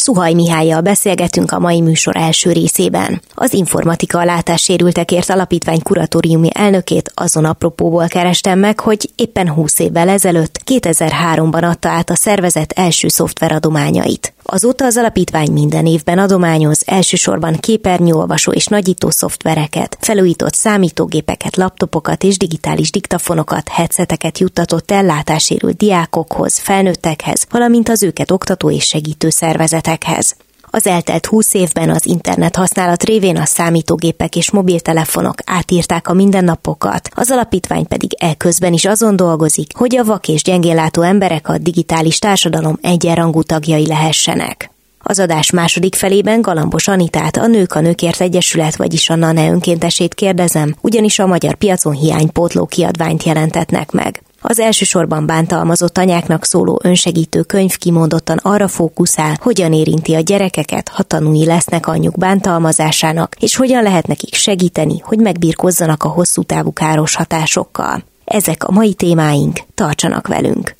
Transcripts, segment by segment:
Szuhaj Mihályjal beszélgetünk a mai műsor első részében. Az informatika a látássérültekért alapítvány kuratóriumi elnökét azon apropóból kerestem meg, hogy éppen 20 évvel ezelőtt, 2003-ban adta át a szervezet első szoftveradományait. Azóta az alapítvány minden évben adományoz elsősorban képernyőolvasó és nagyító szoftvereket, felújított számítógépeket, laptopokat és digitális diktafonokat, headseteket juttatott el látásérült diákokhoz, felnőttekhez, valamint az őket oktató és segítő szervezetekhez. Az eltelt 20 évben az internet használat révén a számítógépek és mobiltelefonok átírták a mindennapokat, az alapítvány pedig elközben is azon dolgozik, hogy a vak és gyengénlátó emberek a digitális társadalom egyenrangú tagjai lehessenek. Az adás második felében Galambos Anitát, a Nők a Nőkért Egyesület, vagyis a NANE önkéntesét kérdezem, ugyanis a magyar piacon hiánypótló kiadványt jelentetnek meg. Az elsősorban bántalmazott anyáknak szóló önsegítő könyv kimondottan arra fókuszál, hogyan érinti a gyerekeket, ha tanúi lesznek anyjuk bántalmazásának, és hogyan lehet nekik segíteni, hogy megbírkozzanak a hosszú távú káros hatásokkal. Ezek a mai témáink, tartsanak velünk!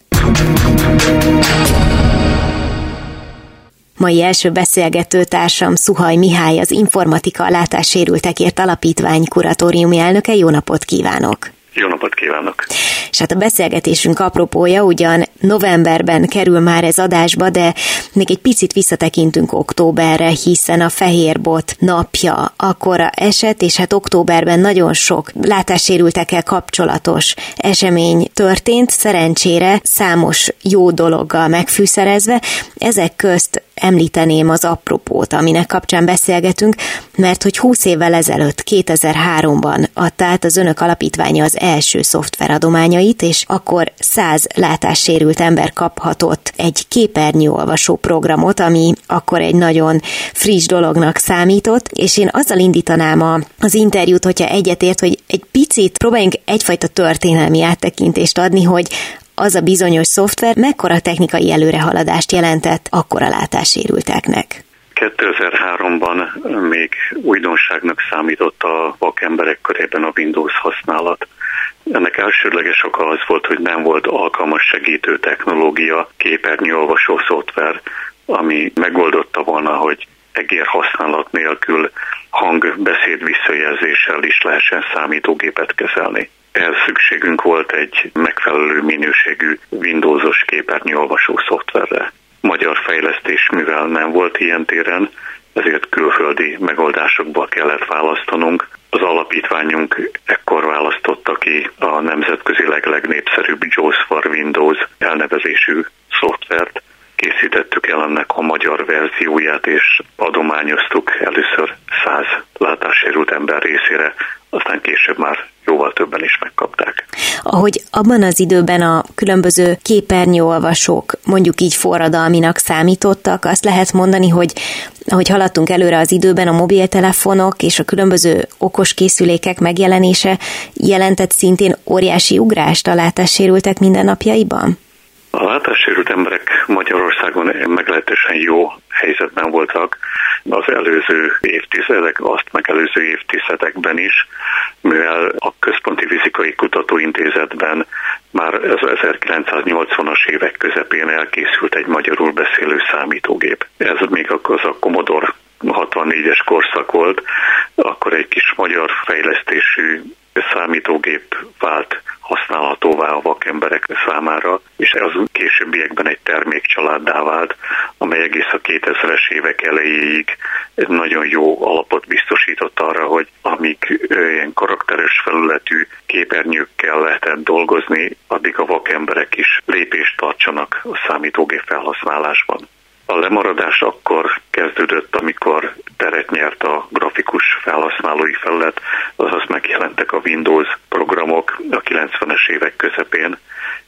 Mai első beszélgető társam Szuhaj Mihály, az Informatika Látássérültekért Alapítvány kuratóriumi elnöke. Jó napot kívánok! Jó napot kívánok! És hát a beszélgetésünk apropója ugyan novemberben kerül már ez adásba, de még egy picit visszatekintünk októberre, hiszen a Fehérbot napja akkora eset, és hát októberben nagyon sok látássérültekkel kapcsolatos esemény történt, szerencsére számos jó dologgal megfűszerezve. Ezek közt említeném az apropót, aminek kapcsán beszélgetünk, mert hogy 20 évvel ezelőtt, 2003-ban adta át az önök alapítványa az első szoftveradományait, és akkor 100 látássérült ember kaphatott egy képernyőolvasó programot, ami akkor egy nagyon friss dolognak számított, és én azzal indítanám az interjút, hogyha egyetért, hogy egy picit próbáljunk egyfajta történelmi áttekintést adni, hogy az a bizonyos szoftver mekkora technikai előrehaladást jelentett akkor a látássérülteknek? 2003-ban még újdonságnak számított a vakemberek körében a Windows használat. Ennek elsődleges oka az volt, hogy nem volt alkalmas segítő technológia, képernyőolvasó szoftver, ami megoldotta volna, hogy egér használat nélkül hangbeszéd visszajelzéssel is lehessen számítógépet kezelni. Ehhez szükségünk volt egy megfelelő minőségű Windowsos képernyőolvasó szoftverre. Magyar fejlesztés, mivel nem volt ilyen téren, ezért külföldi megoldásokból kellett választanunk. Az alapítványunk ekkor választotta ki a nemzetközileg legnépszerűbb JAWS for Windows elnevezésű szoftvert, készítettük el ennek a magyar verzióját, és adományoztuk először száz látássérült ember részére, aztán később már jóval többen is megkapták. Ahogy abban az időben a különböző képernyőolvasók mondjuk így forradalminak számítottak, azt lehet mondani, hogy ahogy haladtunk előre az időben, a mobiltelefonok és a különböző okos készülékek megjelenése jelentett szintén óriási ugrást a látássérültek mindennapjaiban? A látássérült emberek Magyarországon meglehetősen jó helyzetben voltak az előző évtizedek, azt megelőző évtizedekben is, mivel a Központi Fizikai Kutatóintézetben már az 1980-as évek közepén elkészült egy magyarul beszélő számítógép. Ez még az a Commodore 64-es korszak volt, akkor egy kis magyar fejlesztésű számítógép vált használhatóvá a vakemberek számára, és ez későbbiekben egy termékcsaláddá vált, amely egész a 2000-es évek elejéig nagyon jó alapot biztosított arra, hogy amíg ilyen karakteres felületű képernyőkkel lehetett dolgozni, addig a vakemberek is lépést tartsanak a számítógép felhasználásban. A lemaradás akkor kezdődött, amikor teret nyert a grafikus felhasználói felület, azaz megjelentek a Windows programok a 90-es évek közepén,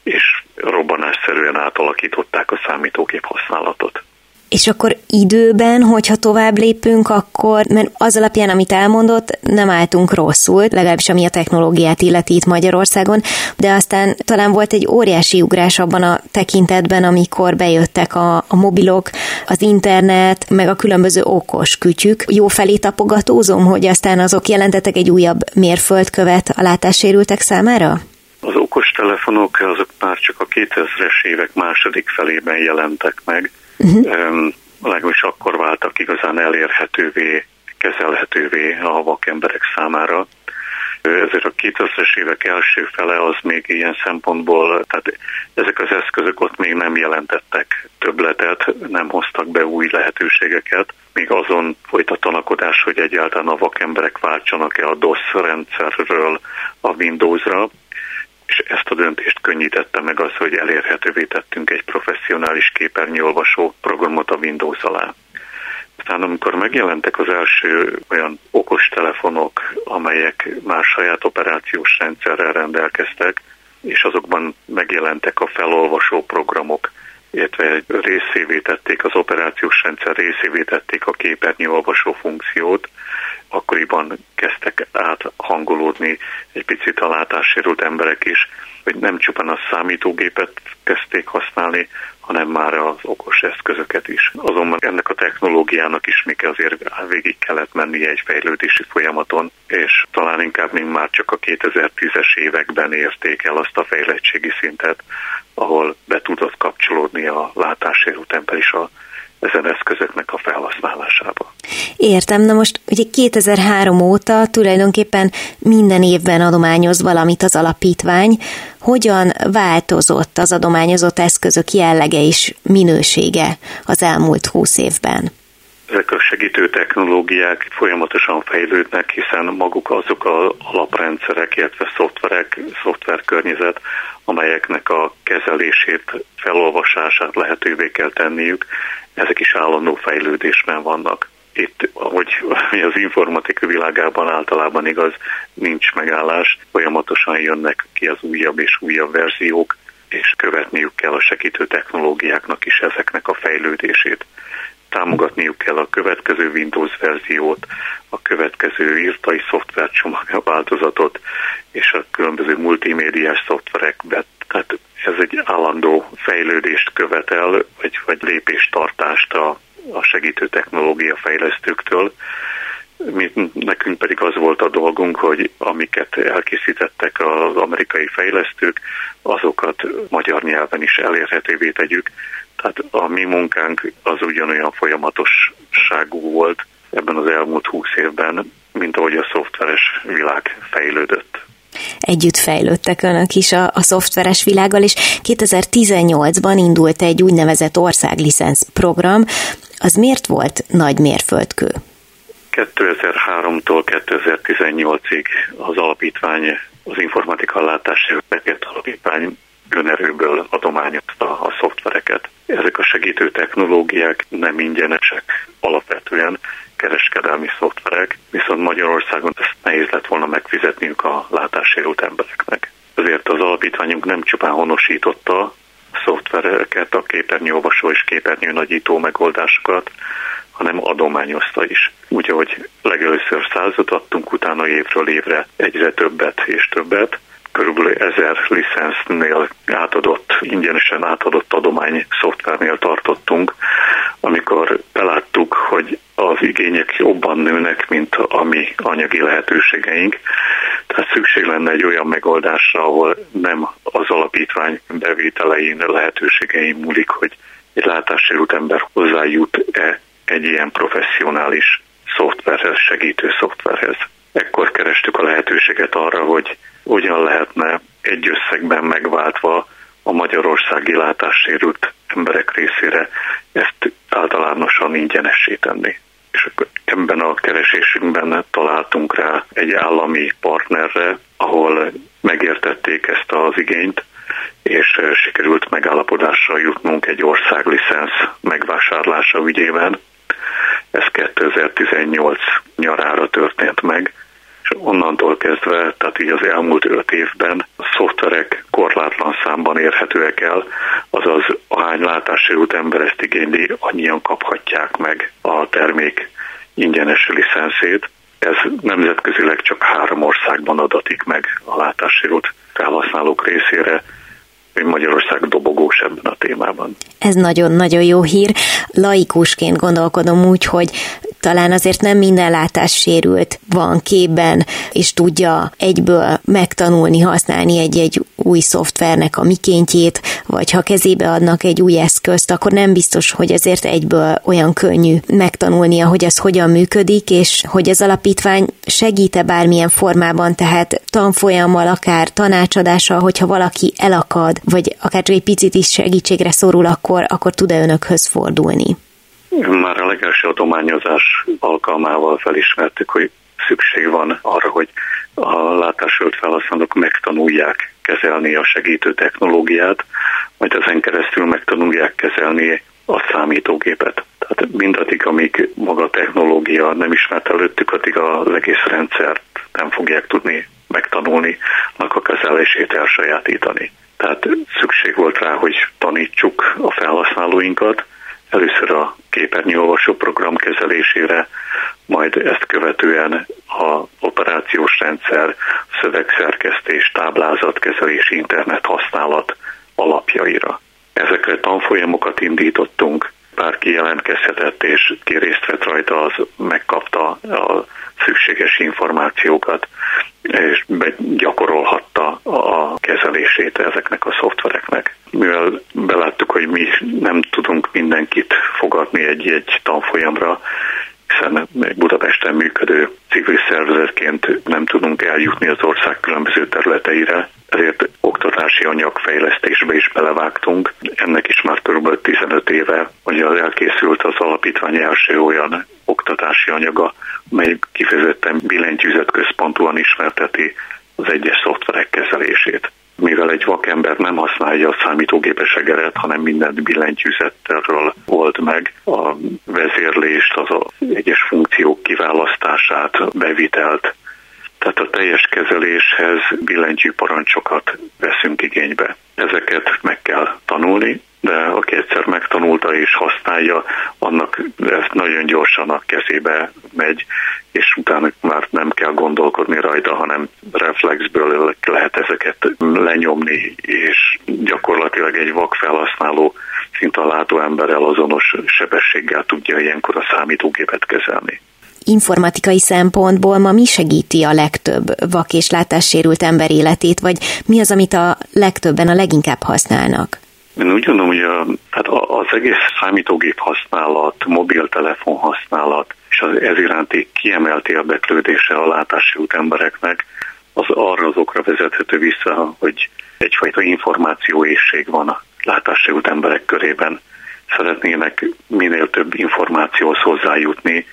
és robbanásszerűen átalakították a számítógép használatot. És akkor időben, hogyha tovább lépünk, akkor, mert az alapján, amit elmondott, nem álltunk rosszul, legalábbis ami a technológiát illeti itt Magyarországon, de aztán talán volt egy óriási ugrás abban a tekintetben, amikor bejöttek a, a mobilok, az internet, meg a különböző okos kütyük. Jó felé tapogatózom, hogy aztán azok jelentettek egy újabb mérföldkövet a látássérültek számára? Az okostelefonok azok már csak a 2000-es évek második felében jelentek meg, uh-huh. legalábbis akkor váltak igazán elérhetővé, kezelhetővé a vakemberek számára. Ezért a 2000-es évek első fele az még ilyen szempontból, tehát ezek az eszközök ott még nem jelentettek többletet, nem hoztak be új lehetőségeket, még azon folyt a tanakodás, hogy egyáltalán a vakemberek váltsanak-e a DOS rendszerről a Windowsra, és ezt a döntést könnyítette meg az, hogy elérhetővé tettünk egy professzionális képernyőolvasó programot a Windows alá. Aztán amikor megjelentek az első olyan okos telefonok, amelyek már saját operációs rendszerrel rendelkeztek, és azokban megjelentek a felolvasó programok, illetve részévé tették, az operációs rendszer részévé tették a képernyőolvasó funkciót, akkoriban kezdtek áthangolódni egy picit a látássérült emberek is, hogy nem csupán a számítógépet kezdték használni, hanem már az okos eszközöket is. Azonban ennek a technológiának is még azért végig kellett mennie egy fejlődési folyamaton, és talán inkább még már csak a 2010-es években érték el azt a fejlettségi szintet, ahol be tudott kapcsolódni a látássérült ember is a ezen eszközöknek a felhasználásába. Értem, na most ugye 2003 óta tulajdonképpen minden évben adományoz valamit az alapítvány. Hogyan változott az adományozott eszközök jellege és minősége az elmúlt húsz évben? ezek a segítő technológiák folyamatosan fejlődnek, hiszen maguk azok a alaprendszerek, illetve szoftverek, szoftverkörnyezet, amelyeknek a kezelését, felolvasását lehetővé kell tenniük, ezek is állandó fejlődésben vannak. Itt, ahogy az informatika világában általában igaz, nincs megállás, folyamatosan jönnek ki az újabb és újabb verziók, és követniük kell a segítő technológiáknak is ezeknek a fejlődését támogatniuk kell a következő Windows verziót, a következő írtai szoftvercsomag változatot és a különböző multimédiás szoftverekbe. Tehát ez egy állandó fejlődést követel, vagy, vagy lépéstartást a, a segítő technológia fejlesztőktől. Mi, nekünk pedig az volt a dolgunk, hogy amiket elkészítettek az amerikai fejlesztők, azokat magyar nyelven is elérhetővé tegyük, tehát a mi munkánk az ugyanolyan folyamatosságú volt ebben az elmúlt húsz évben, mint ahogy a szoftveres világ fejlődött együtt fejlődtek önök is a, a szoftveres világgal, és 2018-ban indult egy úgynevezett országlicensz program. Az miért volt nagy mérföldkő? 2003-tól 2018-ig az alapítvány, az informatika látási alapítvány önerőből adományozta a szoftvereket. Ezek a segítő technológiák nem ingyenesek, alapvetően kereskedelmi szoftverek, viszont Magyarországon ezt nehéz lett volna megfizetniük a látássérült embereknek. Ezért az alapítványunk nem csupán honosította a szoftvereket, a képernyőolvasó és képernyőnagyító megoldásokat, hanem adományozta is. Úgyhogy legelőször százat adtunk, utána évről évre egyre többet és többet, körülbelül ezer licensznél átadott, ingyenesen átadott adomány szoftvernél tartottunk, amikor beláttuk, hogy az igények jobban nőnek, mint a mi anyagi lehetőségeink. Tehát szükség lenne egy olyan megoldásra, ahol nem az alapítvány bevételein, lehetőségein múlik, hogy egy látássérült ember hozzájut-e egy ilyen professzionális szoftverhez, segítő szoftverhez. Ekkor kerestük a lehetőséget arra, hogy hogyan lehetne egy összegben megváltva a magyarországi látássérült emberek részére ezt általánosan ingyenessé tenni. És ebben a keresésünkben találtunk rá egy állami partnerre, ahol megértették ezt az igényt, és sikerült megállapodásra jutnunk egy országlicensz megvásárlása ügyében. Ez 2018 nyarára történt meg, és onnantól kezdve, tehát így az elmúlt öt évben a szoftverek korlátlan számban érhetőek el, azaz ahány látássérült ember ezt igényli, annyian kaphatják meg a termék ingyenes licenszét. Ez nemzetközileg csak három országban adatik meg a látássérült felhasználók részére, Magyarország dobogós ebben a témában. Ez nagyon-nagyon jó hír. Laikusként gondolkodom úgy, hogy talán azért nem minden látássérült van képben, és tudja egyből megtanulni, használni egy-egy új szoftvernek a mikéntjét, vagy ha kezébe adnak egy új eszközt, akkor nem biztos, hogy ezért egyből olyan könnyű megtanulnia, hogy az hogyan működik, és hogy az alapítvány segít-e bármilyen formában, tehát tanfolyammal, akár tanácsadással, hogyha valaki elakad, vagy akár csak egy picit is segítségre szorul, akkor, akkor tud-e önökhöz fordulni? Már a legelső adományozás alkalmával felismertük, hogy szükség van arra, hogy a látásölt felhasználók megtanulják kezelni a segítő technológiát, majd ezen keresztül megtanulják kezelni a számítógépet. Tehát mindaddig, amíg maga a technológia nem ismert előttük, addig az egész rendszert nem fogják tudni megtanulni, a kezelését elsajátítani. Tehát szükség volt rá, hogy tanítsuk a felhasználóinkat, először a képernyőolvasó program kezelésére, majd ezt követően a operációs rendszer, szövegszerkesztés, táblázatkezelés, internet használat alapjaira. Ezekre tanfolyamokat indítottunk, bárki jelentkezhetett és ki részt vett rajta, az megkapta a szükséges információkat, és gyakorolhatta a kezelését ezeknek a szoftvereknek. Mivel beláttuk, hogy mi nem fogadni egy-egy tanfolyamra, hiszen egy Budapesten működő civil szervezetként nem tudunk eljutni az ország különböző területeire, ezért oktatási anyagfejlesztésbe is belevágtunk. Ennek is már kb. 15 éve, hogy elkészült az alapítvány első olyan oktatási anyaga, mely kifejezetten billentyűzet központúan ismerteti az egyes szoftverek kezelését. Mivel egy vakember nem használja a számítógépes egeret, hanem mindent billentyűzetről old meg, a vezérlést, az a egyes funkciók kiválasztását, bevitelt, tehát a teljes kezeléshez billentyű parancsokat veszünk igénybe. Ezeket meg kell tanulni, de aki egyszer megtanulta és használja, annak ez nagyon gyorsan a kezébe megy, és utána már nem kell gondolkodni rajta, hanem reflexből lehet ezeket lenyomni, és gyakorlatilag egy vak felhasználó szinte a látó emberrel azonos sebességgel tudja ilyenkor a számítógépet kezelni informatikai szempontból ma mi segíti a legtöbb vak és látássérült ember életét, vagy mi az, amit a legtöbben a leginkább használnak? Én úgy gondolom, hogy a, hát az egész számítógép használat, mobiltelefon használat és az ez iránti kiemelt érdeklődése a látássérült embereknek az arra azokra vezethető vissza, hogy egyfajta információészség van a látássérült emberek körében. Szeretnének minél több információhoz hozzájutni,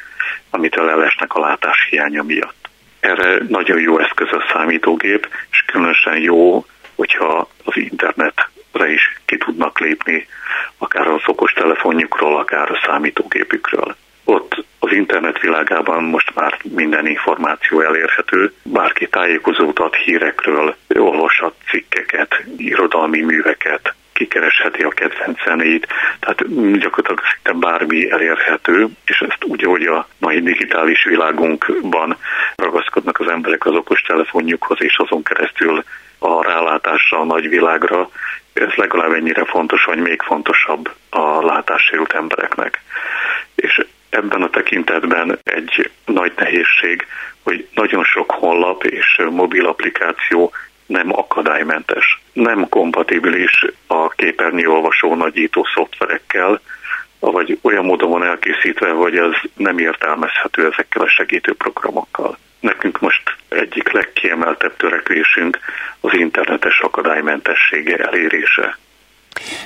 amitől elesnek a látás hiánya miatt. Erre nagyon jó eszköz a számítógép, és különösen jó, hogyha az internetre is ki tudnak lépni, akár az okos telefonjukról, akár a számítógépükről. Ott az internet világában most már minden információ elérhető, bárki tájékozót ad hírekről, olvashat cikkeket, irodalmi műveket, kikeresheti a kedvenc zenét, tehát gyakorlatilag szinte bármi elérhető, és ezt úgy, hogy a mai digitális világunkban ragaszkodnak az emberek az okos telefonjukhoz, és azon keresztül a rálátásra a nagyvilágra, ez legalább ennyire fontos, vagy még fontosabb a látássérült embereknek. És ebben a tekintetben egy nagy nehézség, hogy nagyon sok honlap és mobil applikáció nem akadálymentes, nem kompatibilis a képernyőolvasó nagyító szoftverekkel, vagy olyan módon van elkészítve, hogy az nem értelmezhető ezekkel a segítő programokkal. Nekünk most egyik legkiemeltebb törekvésünk az internetes akadálymentessége elérése.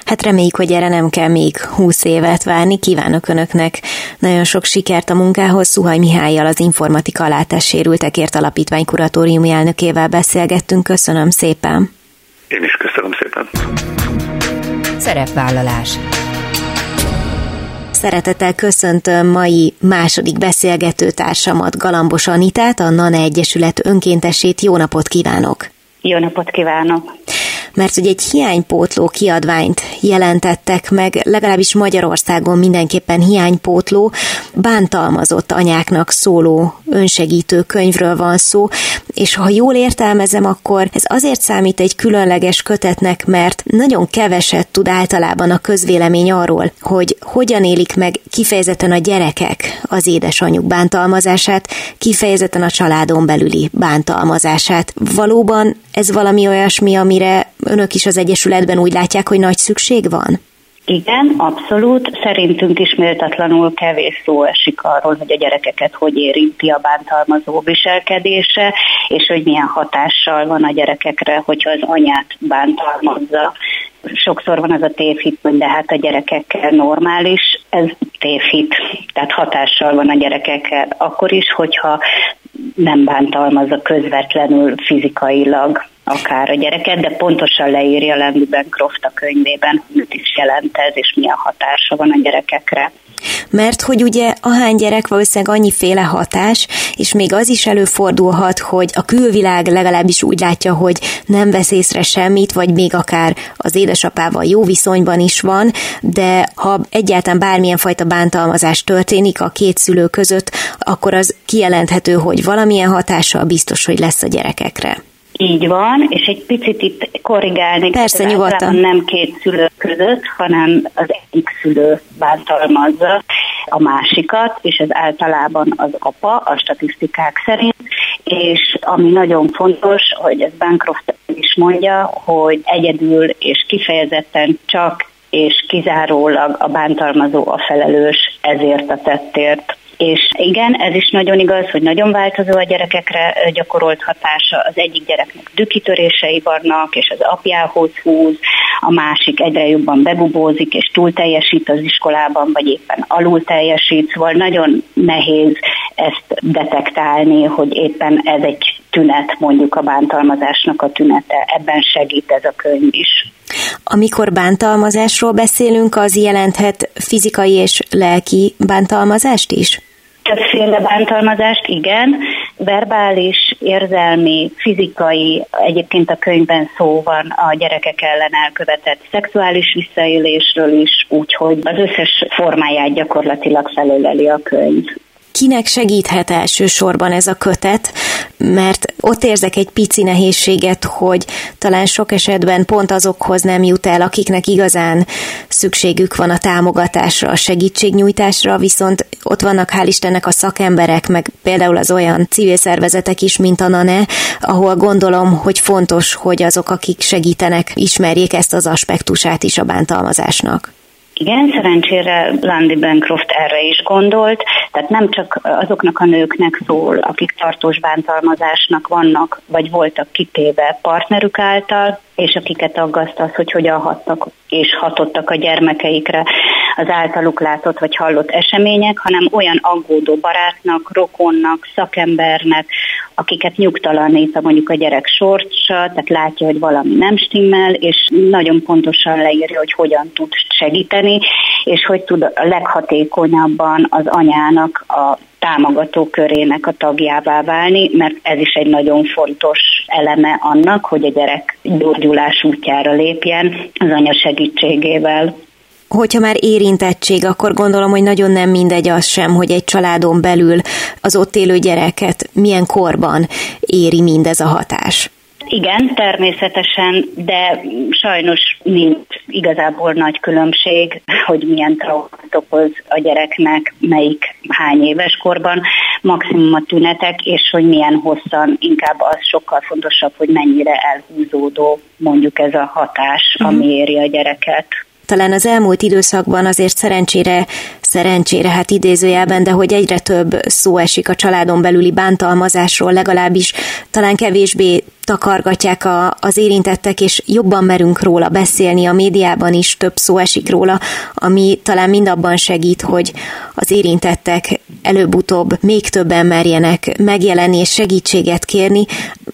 Hát reméljük, hogy erre nem kell még 20 évet várni. Kívánok Önöknek nagyon sok sikert a munkához. Szuhaj Mihályjal az Informatika Látássérültekért Alapítvány kuratóriumi elnökével beszélgettünk. Köszönöm szépen! Én is köszönöm szépen. Szerepvállalás. Szeretettel köszöntöm mai második beszélgető társamat, Galambos Anitát, a NANE Egyesület önkéntesét. Jó napot kívánok! Jó napot kívánok! Mert hogy egy hiánypótló kiadványt jelentettek meg, legalábbis Magyarországon mindenképpen hiánypótló, bántalmazott anyáknak szóló önsegítő könyvről van szó, és ha jól értelmezem, akkor ez azért számít egy különleges kötetnek, mert nagyon keveset tud általában a közvélemény arról, hogy hogyan élik meg kifejezetten a gyerekek az édesanyjuk bántalmazását, kifejezetten a családon belüli bántalmazását. Valóban ez valami olyasmi, amire önök is az Egyesületben úgy látják, hogy nagy szükség van? Igen, abszolút. Szerintünk is méltatlanul kevés szó esik arról, hogy a gyerekeket hogy érinti a bántalmazó viselkedése, és hogy milyen hatással van a gyerekekre, hogyha az anyát bántalmazza. Sokszor van az a tévhit, hogy de hát a gyerekekkel normális, ez tévhit, tehát hatással van a gyerekekkel. Akkor is, hogyha nem bántalmazza közvetlenül fizikailag akár a gyereket, de pontosan leírja Lendy Bancroft a könyvében, mit is jelent ez, és milyen hatása van a gyerekekre. Mert hogy ugye ahány gyerek valószínűleg annyiféle hatás, és még az is előfordulhat, hogy a külvilág legalábbis úgy látja, hogy nem vesz észre semmit, vagy még akár az édesapával jó viszonyban is van, de ha egyáltalán bármilyen fajta bántalmazás történik a két szülő között, akkor az kijelenthető, hogy valamilyen hatással biztos, hogy lesz a gyerekekre. Így van, és egy picit itt korrigálni. Persze, nyugodtan. Nem két szülő között, hanem az egyik szülő bántalmazza a másikat, és ez általában az apa, a statisztikák szerint, és ami nagyon fontos, hogy ez Bancroft is mondja, hogy egyedül és kifejezetten csak és kizárólag a bántalmazó a felelős ezért a tettért. És igen, ez is nagyon igaz, hogy nagyon változó a gyerekekre gyakorolt hatása. Az egyik gyereknek dükitörései vannak, és az apjához húz, a másik egyre jobban bebubózik, és túl teljesít az iskolában, vagy éppen alul teljesít, szóval nagyon nehéz ezt detektálni, hogy éppen ez egy tünet, mondjuk a bántalmazásnak a tünete. Ebben segít ez a könyv is. Amikor bántalmazásról beszélünk, az jelenthet fizikai és lelki bántalmazást is? Többféle bántalmazást, igen. Verbális, érzelmi, fizikai, egyébként a könyvben szó van a gyerekek ellen elkövetett szexuális visszaélésről is, úgyhogy az összes formáját gyakorlatilag felöleli a könyv kinek segíthet elsősorban ez a kötet, mert ott érzek egy pici nehézséget, hogy talán sok esetben pont azokhoz nem jut el, akiknek igazán szükségük van a támogatásra, a segítségnyújtásra, viszont ott vannak hál' Istennek a szakemberek, meg például az olyan civil szervezetek is, mint a NANE, ahol gondolom, hogy fontos, hogy azok, akik segítenek, ismerjék ezt az aspektusát is a bántalmazásnak. Igen, szerencsére Landy Bancroft erre is gondolt, tehát nem csak azoknak a nőknek szól, akik tartós bántalmazásnak vannak, vagy voltak kitéve partnerük által, és akiket aggaszt az, hogy hogyan hattak és hatottak a gyermekeikre az általuk látott vagy hallott események, hanem olyan aggódó barátnak, rokonnak, szakembernek, akiket nyugtalanít a mondjuk a gyerek sorsa, tehát látja, hogy valami nem stimmel, és nagyon pontosan leírja, hogy hogyan tud segíteni, és hogy tud a leghatékonyabban az anyának a támogató körének a tagjává válni, mert ez is egy nagyon fontos eleme annak, hogy a gyerek gyógyulás útjára lépjen az anya segítségével hogyha már érintettség, akkor gondolom, hogy nagyon nem mindegy az sem, hogy egy családon belül az ott élő gyereket milyen korban éri mindez a hatás. Igen, természetesen, de sajnos nincs igazából nagy különbség, hogy milyen traumát okoz a gyereknek, melyik hány éves korban, maximum a tünetek, és hogy milyen hosszan, inkább az sokkal fontosabb, hogy mennyire elhúzódó mondjuk ez a hatás, ami mhm. éri a gyereket talán az elmúlt időszakban azért szerencsére szerencsére, hát idézőjelben, de hogy egyre több szó esik a családon belüli bántalmazásról, legalábbis talán kevésbé takargatják a, az érintettek, és jobban merünk róla beszélni, a médiában is több szó esik róla, ami talán mind abban segít, hogy az érintettek előbb-utóbb még többen merjenek megjelenni és segítséget kérni,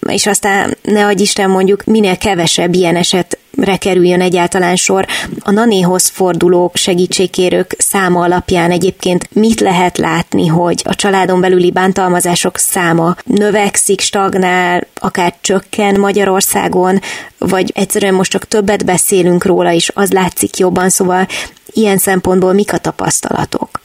és aztán ne adj Isten mondjuk minél kevesebb ilyen eset kerüljön egyáltalán sor. A nanéhoz fordulók, segítségkérők száma alapján egyébként mit lehet látni, hogy a családon belüli bántalmazások száma növekszik, stagnál, akár csökken Magyarországon, vagy egyszerűen most csak többet beszélünk róla, és az látszik jobban, szóval ilyen szempontból mik a tapasztalatok?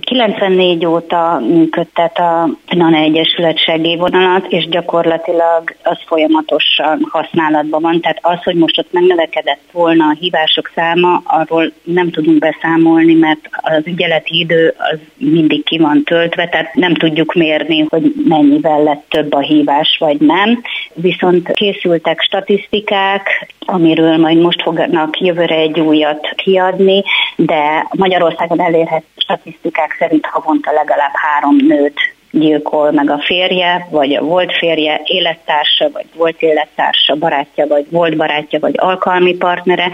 94 óta működtet a NANE Egyesület segélyvonalat, és gyakorlatilag az folyamatosan használatban van. Tehát az, hogy most ott megnövekedett volna a hívások száma, arról nem tudunk beszámolni, mert az ügyeleti idő az mindig ki van töltve, tehát nem tudjuk mérni, hogy mennyivel lett több a hívás, vagy nem. Viszont készültek statisztikák, amiről majd most fognak jövőre egy újat kiadni, de Magyarországon elérhető statisztikák szerint havonta legalább három nőt gyilkol meg a férje, vagy a volt férje, élettársa, vagy volt élettársa, barátja, vagy volt barátja, vagy alkalmi partnere,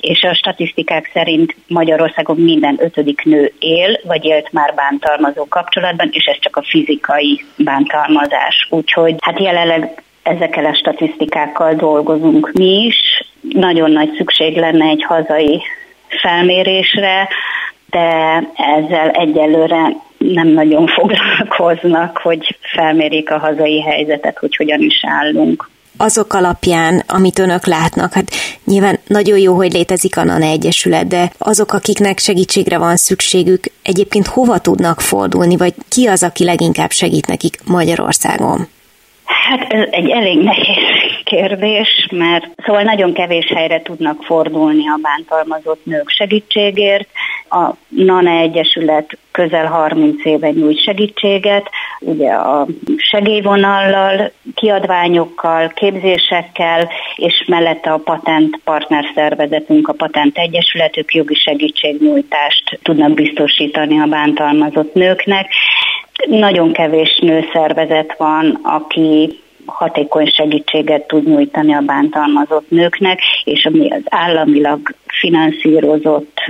és a statisztikák szerint Magyarországon minden ötödik nő él, vagy élt már bántalmazó kapcsolatban, és ez csak a fizikai bántalmazás. Úgyhogy hát jelenleg ezekkel a statisztikákkal dolgozunk mi is. Nagyon nagy szükség lenne egy hazai felmérésre, de ezzel egyelőre nem nagyon foglalkoznak, hogy felmérik a hazai helyzetet, hogy hogyan is állunk azok alapján, amit önök látnak, hát nyilván nagyon jó, hogy létezik a NANE Egyesület, de azok, akiknek segítségre van szükségük, egyébként hova tudnak fordulni, vagy ki az, aki leginkább segít nekik Magyarországon? Hát ez egy elég nehéz kérdés, mert szóval nagyon kevés helyre tudnak fordulni a bántalmazott nők segítségért. A NANE Egyesület közel 30 éve nyújt segítséget, ugye a segélyvonallal, kiadványokkal, képzésekkel, és mellette a patent partner szervezetünk, a patent egyesületük jogi segítségnyújtást tudnak biztosítani a bántalmazott nőknek. Nagyon kevés nőszervezet van, aki hatékony segítséget tud nyújtani a bántalmazott nőknek, és ami az államilag finanszírozott,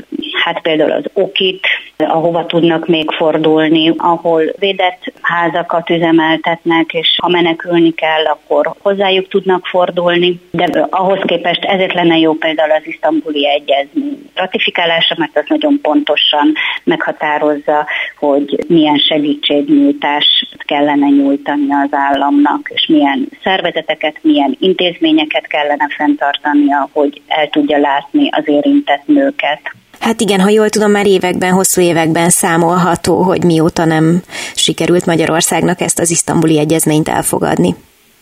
hát például az okit, ahova tudnak még fordulni, ahol védett házakat üzemeltetnek, és ha menekülni kell, akkor hozzájuk tudnak fordulni. De ahhoz képest ezért lenne jó például az isztambuli egyezmény ratifikálása, mert az nagyon pontosan meghatározza, hogy milyen segítségnyújtást kellene nyújtani az államnak, és milyen szervezeteket, milyen intézményeket kellene fenntartania, hogy el tudja látni az érintett nőket. Hát igen, ha jól tudom, már években, hosszú években számolható, hogy mióta nem sikerült Magyarországnak ezt az isztambuli egyezményt elfogadni.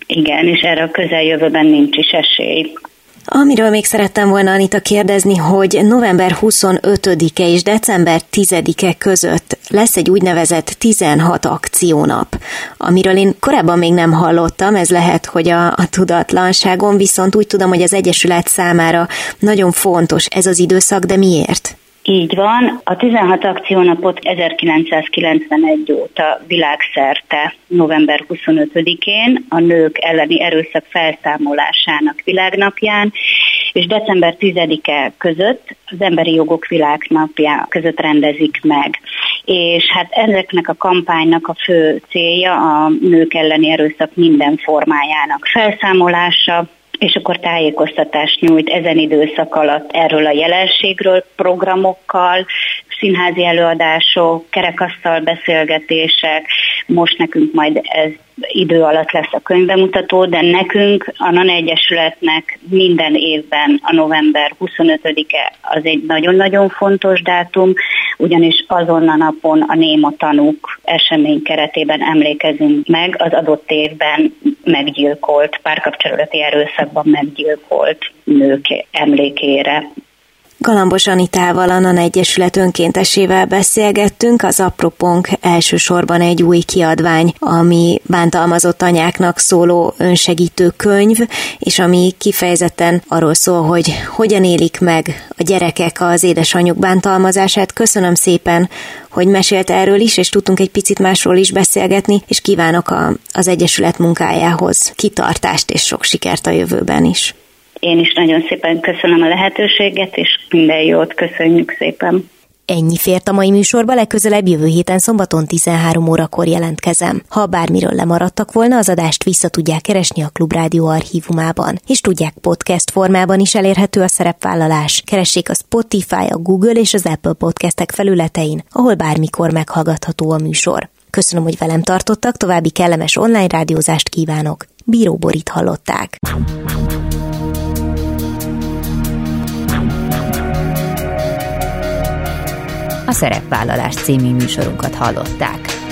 Igen, és erre a közeljövőben nincs is esély. Amiről még szerettem volna Anita kérdezni, hogy november 25-e és december 10-e között lesz egy úgynevezett 16 akciónap, amiről én korábban még nem hallottam, ez lehet, hogy a, a tudatlanságon, viszont úgy tudom, hogy az Egyesület számára nagyon fontos ez az időszak, de miért? Így van. A 16 akciónapot 1991 óta világszerte november 25-én a nők elleni erőszak felszámolásának világnapján, és december 10-e között az Emberi Jogok Világnapja között rendezik meg. És hát ezeknek a kampánynak a fő célja a nők elleni erőszak minden formájának felszámolása, és akkor tájékoztatást nyújt ezen időszak alatt erről a jelenségről, programokkal, színházi előadások, kerekasztal beszélgetések, most nekünk majd ez idő alatt lesz a könyvemutató, de nekünk, a NAN Egyesületnek minden évben a november 25-e az egy nagyon-nagyon fontos dátum, ugyanis azon a napon a Néma tanúk esemény keretében emlékezünk meg az adott évben meggyilkolt, párkapcsolati erőszakban meggyilkolt nők emlékére. Galambos Anitával, a NAN Egyesület önkéntesével beszélgettünk, az Apropónk elsősorban egy új kiadvány, ami bántalmazott anyáknak szóló önsegítő könyv, és ami kifejezetten arról szól, hogy hogyan élik meg a gyerekek az édesanyjuk bántalmazását. Köszönöm szépen, hogy mesélt erről is, és tudtunk egy picit másról is beszélgetni, és kívánok a, az Egyesület munkájához kitartást és sok sikert a jövőben is. Én is nagyon szépen köszönöm a lehetőséget, és minden jót köszönjük szépen. Ennyi fért a mai műsorba, legközelebb jövő héten szombaton 13 órakor jelentkezem. Ha bármiről lemaradtak volna, az adást vissza tudják keresni a Klubrádió archívumában, és tudják podcast formában is elérhető a szerepvállalás. Keressék a Spotify, a Google és az Apple podcastek felületein, ahol bármikor meghallgatható a műsor. Köszönöm, hogy velem tartottak, további kellemes online rádiózást kívánok. Bíró Borit hallották. A Szerepvállalás című műsorunkat hallották.